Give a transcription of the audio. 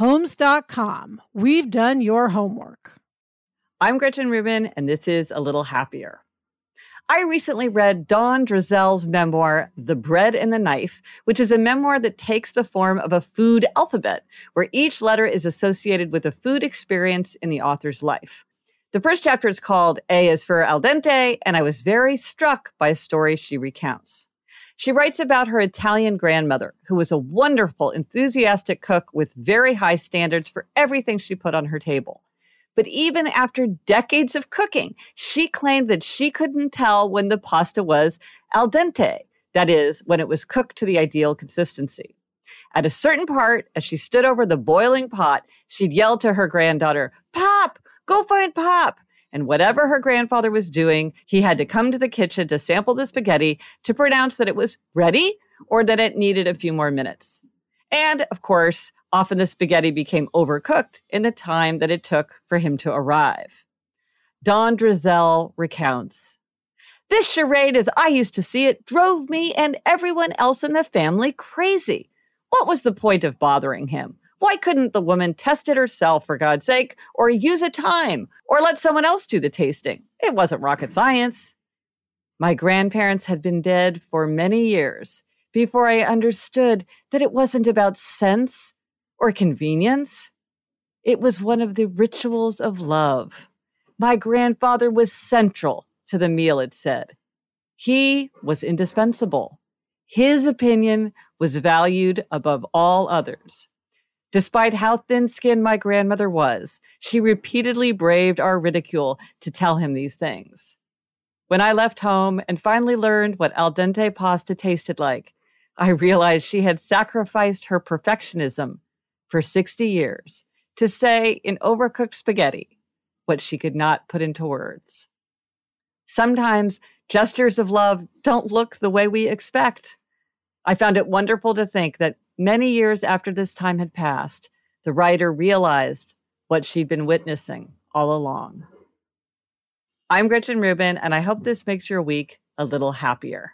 Homes.com. We've done your homework. I'm Gretchen Rubin, and this is A Little Happier. I recently read Dawn Drzal's memoir, The Bread and the Knife, which is a memoir that takes the form of a food alphabet, where each letter is associated with a food experience in the author's life. The first chapter is called A is for Al Dente, and I was very struck by a story she recounts. She writes about her Italian grandmother, who was a wonderful, enthusiastic cook with very high standards for everything she put on her table. But even after decades of cooking, she claimed that she couldn't tell when the pasta was al dente, that is, when it was cooked to the ideal consistency. At a certain part, as she stood over the boiling pot, she'd yell to her granddaughter, Pop, go find Pop. And whatever her grandfather was doing, he had to come to the kitchen to sample the spaghetti to pronounce that it was ready or that it needed a few more minutes. And of course, Often the spaghetti became overcooked in the time that it took for him to arrive. Dawn Drzal recounts This charade, as I used to see it, drove me and everyone else in the family crazy. What was the point of bothering him? Why couldn't the woman test it herself, for God's sake, or use a time, or let someone else do the tasting? It wasn't rocket science. My grandparents had been dead for many years before I understood that it wasn't about sense or convenience. It was one of the rituals of love. My grandfather was central to the meal, it said. He was indispensable. His opinion was valued above all others. Despite how thin skinned my grandmother was, she repeatedly braved our ridicule to tell him these things. When I left home and finally learned what al dente pasta tasted like, I realized she had sacrificed her perfectionism for 60 years to say in overcooked spaghetti what she could not put into words. Sometimes gestures of love don't look the way we expect. I found it wonderful to think that many years after this time had passed, the writer realized what she'd been witnessing all along. I'm Gretchen Rubin, and I hope this makes your week a little happier.